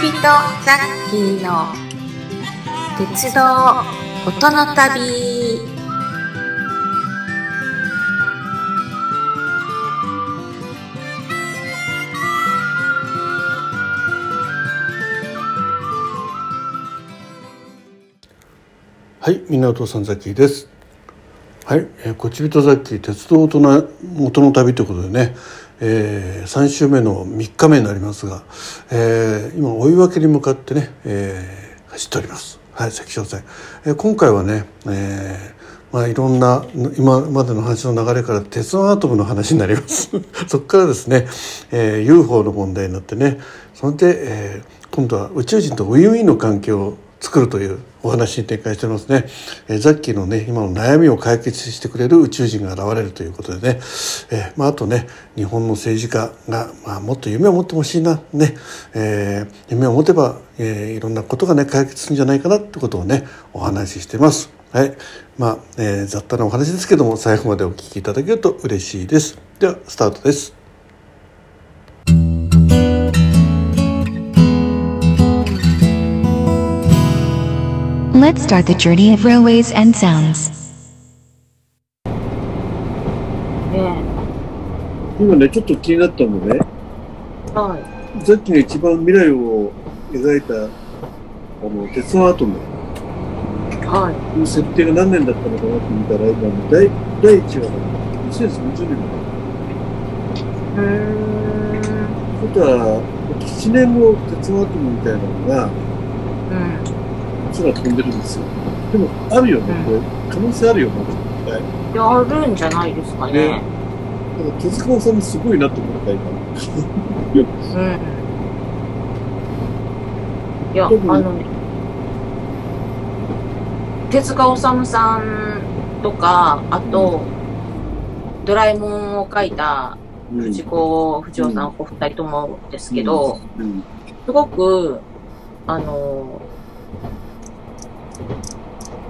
びとザッキーの鉄道音の旅はい、港さんザッキーです。はい、えー、こちびとザッキー鉄道音の音の旅ということでね、えー、3週目の3日目になりますが、えー、今追い分けに向かってね、えー、走っております。はい、関所線。えー、今回はね、えー、まあいろんな今までの話の流れから鉄腕アトムの話になります。そこからですね、えー、UFO の問題になってね、それで、えー、今度は宇宙人とウィンウィンの関係を作るというお話に展開してますね、えー、ザッキーのね今の悩みを解決してくれる宇宙人が現れるということでね、えー、まあ、あとね日本の政治家が、まあ、もっと夢を持ってほしいなね、えー、夢を持てば、えいろんなことがね解決するんじゃないかなってことをねお話ししてます。はいまあえ雑多なお話ですけども最後までお聞きいただけると嬉しいです。ではスタートです。Let's start the journey of railways and sounds. ね今ねちょっと気になったのね。はさっきの一番未来を描いたあの鉄腕アトム。い。はの設定が何年だったのかなって見たら今の第第1話が2030年だいうーん。ことは7年後鉄腕アトムみたいなのがうん空飛んでるんですよ。でもあるよね、うん。これ。可能性あるよねいやあるんじゃないですかね。ね。だから手塚治虫すごいなって思った今。うん。いやあのね手塚治虫さんとかあと、ドラえもんを描いたうん。藤子不二雄さんお二人ともですけど、うん。すごく、あの、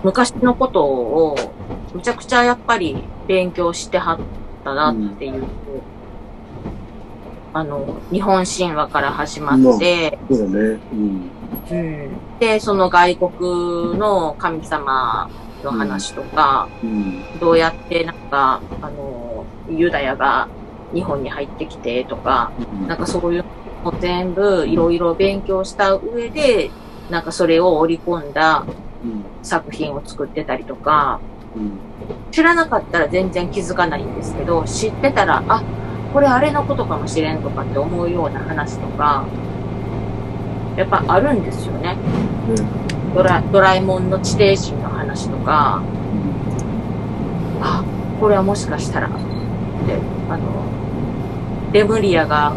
昔のことを、むちゃくちゃやっぱり勉強してはったなっていう、あの、日本神話から始まって、そうだねうんうん。で、その外国の神様の話とか、うん。どうやってなんか、あの、ユダヤが日本に入ってきてとか、うん。なんかそういうのを全部いろいろ勉強した上で、なんかそれを織り込んだうん作品を作ってたりとか、うん。知らなかったら全然気づかないんですけど、知ってたら、あ、これあれのことかもしれんとかって思うような話とか、やっぱあるんですよね。ドラドラえもんの地底人の話とか、あ、これはもしかしたら、って、あの、レムリアが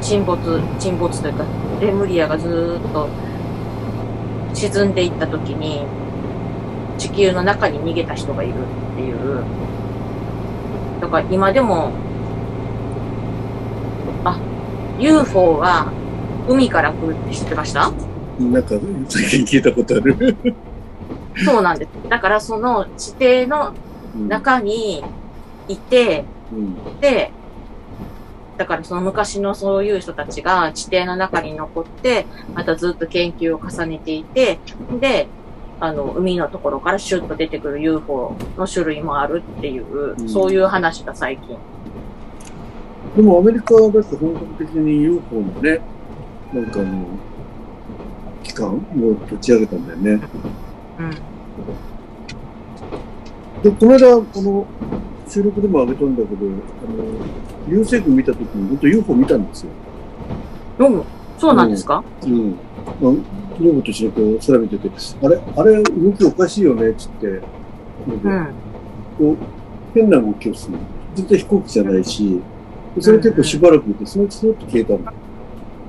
沈没、沈没というか、レムリアがずーっと沈んでいった時に、地球の中に逃げた人がいるっていう。だから今でも、あ、UFO は海から来るって知ってました？なんか最近聞いたことあるそうなんです。だからその地底の中にいて、うんで、だからその昔のそういう人たちが地底の中に残って、またずっと研究を重ねていて、で、あの、海のところからシュッと出てくる UFO の種類もあるっていう、うんそういう話が最近。でもアメリカはだって本格的に UFO のね、なんかあの、機関を立ち上げたんだよね。うん。で、この間、この収録でも上げたんだけど、あの、流星群見たときに本当 UFO 見たんですよ。うん。そうなんですか、うん。まあ、昨日と一緒にこう調べてて、あれ、あれ動きおかしいよね、つって。うなんこう、変な動きをする。絶対飛行機じゃないし、でそれ結構しばらくいて、そのうちそのと消えたの。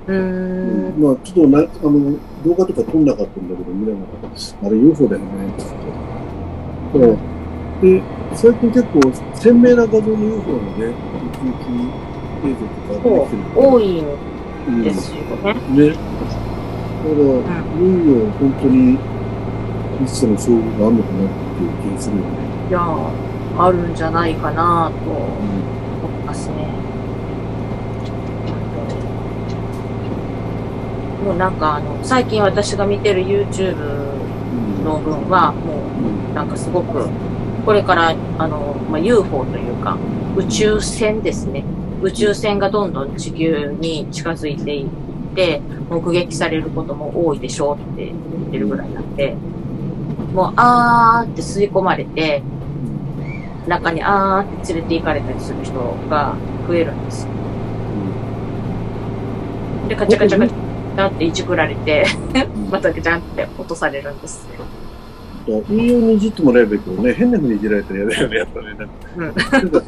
うーん。まあ、ちょっとな、あの、動画とか撮んなかったんだけど、見ながら、あれ UFO だよね、つって。だからで、最近結構鮮明な画像の UFO のね、ウキウキ映像とか出てる多いんうんですよね。ね。だから、いよいよ本当に、一種の遭遇があるのかなっていう気がするよね。いやー、あるんじゃないかなと思いますね。もうなんかあの、最近私が見てる YouTube の分は、もうなんかすごく、これからあの、まあ、UFO というか、宇宙船ですね。宇宙船がどんどん地球に近づいていって、目撃されることも多いでしょうって言ってるぐらいなんで、もう、あーって吸い込まれて、中にあーって連れて行かれたりする人が増えるんですよ。で、カチャカチャカチャっていじくられて、またガチャンって落とされるんですよ。いいようにいじってもらえばいいけどね、変な風にいじられたら嫌だよね、やっぱね。なんかなんか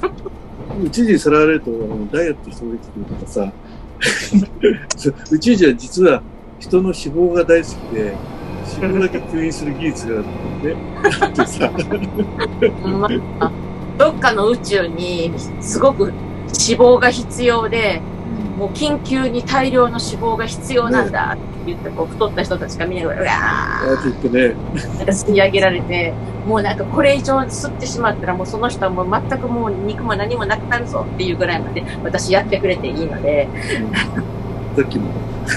宇宙人にさらわれると、あのダイエットしてくるとかさ、宇宙人は実は人の脂肪が大好きで、脂肪だけ吸引する技術がね、あってさ、ほんまあどっかの宇宙にすごく脂肪が必要で、もう緊急に大量の脂肪が必要なんだって言って、こう太った人たちがみんながうわああって言ってね、ーなんか吸い上げられて、もうなんかこれ以上吸ってしまったらもうその人はもう全くもう肉も何もなくなるぞっていうぐらいまで私やってくれていいので、さっきも。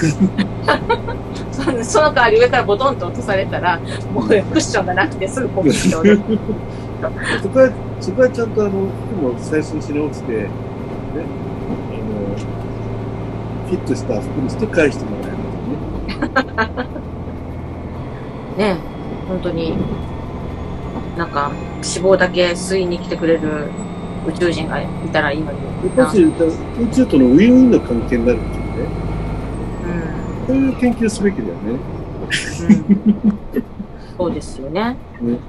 そのその代わり上からボトンと落とされたら、もうクッションがなくてすぐポキッと落。そこは、そこはちゃんとあの、服も採寸し直して、ね、フィットした服にして返してもらえますね。ね 本当に、なんか脂肪だけ吸いに来てくれる宇宙人がいたらいいのにな。やっぱり宇宙とのウィンウィンの関係になるっていうね。うんそういう研究すべきだよね。うんそうですよね。うん。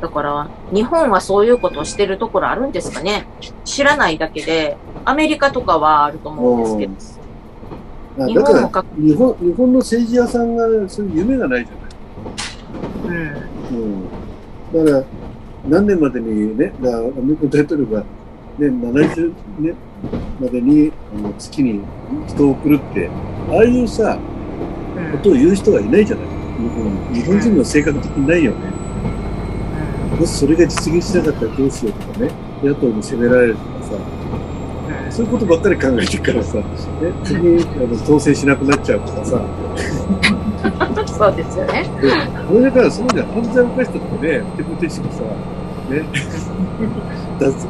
だから、日本はそういうことをしてるところあるんですかね？知らないだけで、アメリカとかはあると思うんですけど。あだから日本もか、日本、日本の政治家さんがそういう夢がないじゃない。うん。うん。だから、何年までにね、だアメリカの大統領が、ね、70年までにあの月に人を送るって、ああいうさ、うんことを言う人がいないじゃない。日本日本人の性格的にないよね。もしそれが実現しなかったらどうしようとかね、野党に責められるとかさ、そういうことばっかり考えてるからさ、ね、次あの当選しなくなっちゃうとかさ、うんそうですよね。でこれだからそうじゃ犯罪を犯したとかね、手ぶてしくさ、ね、脱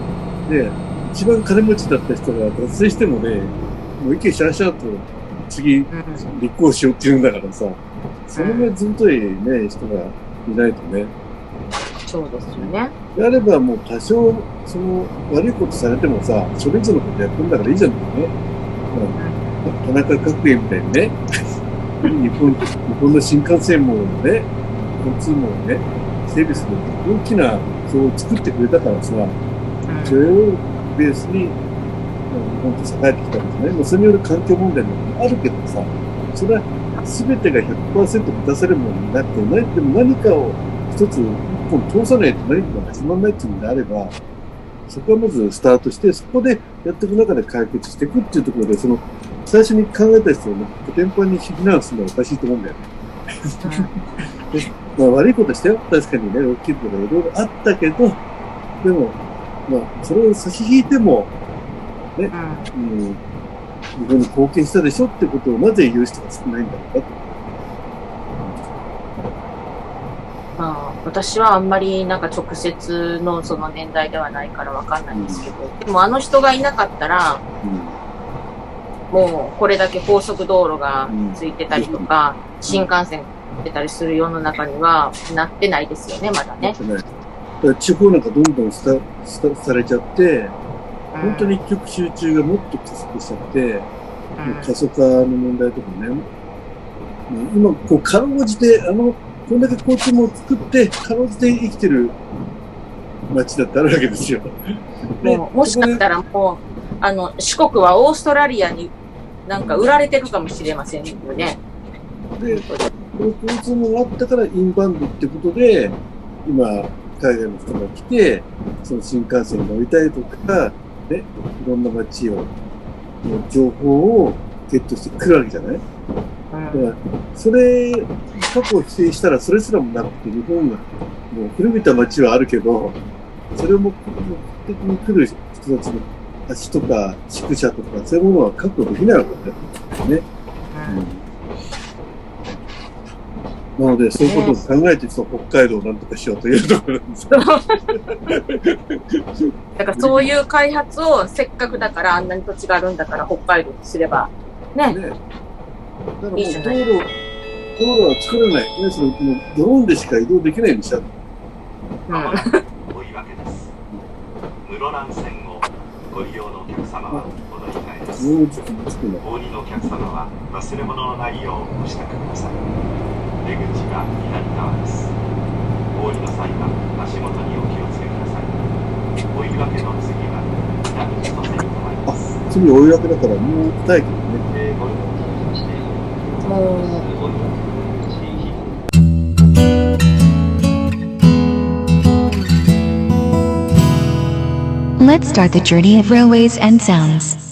ね、一番金持ちだった人が脱税してもね、もう一気にシャーシャーと次うん立候補しようって言うんだからさ、そのぐらいずんといね、人がいないとね。そうですよね。であればもう多少、その悪いことされてもさ、それぞれのことやってんだからいいじゃんね。うん、田中角栄みたいにね、日本、日本の新幹線もね、交通網をね、整備する大きな表を作ってくれたからさ、それをベースに、日本と栄えてきたんですね。まあ、それによる環境問題もあるけどさ、それは全てが100%満たされるものになってない。でも何かを一つ一本通さないと何かが始まらないっていうのであれば、そこはまずスタートして、そこでやっていく中で解決していくっていうところで、その、最初に考えた人をね、コテンパンに非難するのはおかしいと思うんだよね。まあ悪いことしたよ。確かにね、大きいことがいろいろあったけど、でも、まあ、それを差し引いても、うんうん、日本に貢献したでしょってことをなぜ言う人が少ないんだろうかと。まあ、私はあんまりなんか直接のその年代ではないからわかんないんですけど、でもあの人がいなかったら、もうこれだけ高速道路がついてたりとか、新幹線出たりする世の中にはなってないですよね、まだね。ね。だ地方なんかどんどんスタスタされちゃって、本当に一極集中がもっと加速しちゃって、うん。過疎化の問題とかね、今、こう、かろうじて、あの、こんだけ交通網を作って、かろうじて生きてる街だってあるわけですよ。で もうもしかしたらもう、あの、四国はオーストラリアになんか売られてるかもしれませんよね。で、この交通網があったからインバウンドってことで、今、海外の人が来て、その新幹線に乗りたいとか、ね、いろんな街を、の情報をゲットしてくるわけじゃない？うんだから、それ、過去を否定したらそれすらもなくて、日本が、もう古びた街はあるけど、それを目的に来る人たちの橋とか宿舎とかそういうものは確保できないわけだよね。うん、なので、そういうことを考えて、その北海道をなんとかしようというところなんです。だからそういう開発をせっかくだからあんなに土地があるんだから北海道にすれば、ね。ね。だから道路、道路は作らない。ね、そのもうドローンでしか移動できないようにした。うん。追い分けです。室蘭線をご利用のお客様はお乗り換えです。もう時期に着くの。お降りのお客様は忘れ物のないようお支度ください。出口は左側です。お降りの際は足元にお気をつけください。追い分けの次は南千歳に停まります。次追い分けだからもう二駅 Let's start the journey of railways and sounds.